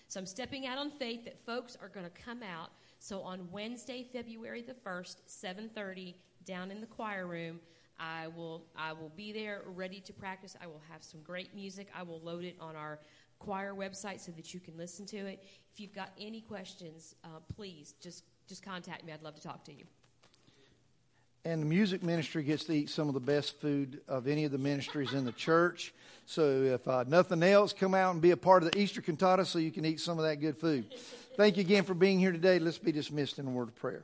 Speaker 5: So I'm stepping out on faith that folks are going to come out. So on Wednesday, February the first, 7:30, down in the choir room, I will I will be there ready to practice. I will have some great music. I will load it on our choir website so that you can listen to it. If you've got any questions, uh, please just just contact me. I'd love to talk to you.
Speaker 2: And the music ministry gets to eat some of the best food of any of the ministries in the church. So if uh, nothing else, come out and be a part of the Easter cantata so you can eat some of that good food. Thank you again for being here today. Let's be dismissed in a word of prayer.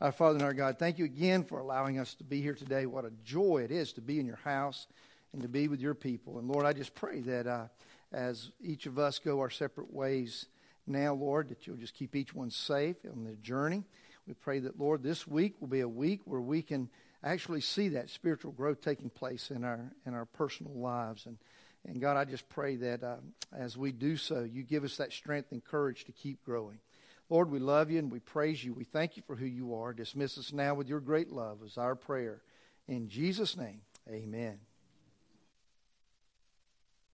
Speaker 2: Our Father and our God, thank you again for allowing us to be here today. What a joy it is to be in your house and to be with your people. And Lord, I just pray that uh, as each of us go our separate ways now, Lord, that you'll just keep each one safe on their journey. We pray that, Lord, this week will be a week where we can actually see that spiritual growth taking place in our in our personal lives. And and God, I just pray that uh, as we do so, you give us that strength and courage to keep growing. Lord, we love you and we praise you. We thank you for who you are. Dismiss us now with your great love is our prayer. In Jesus' name, amen.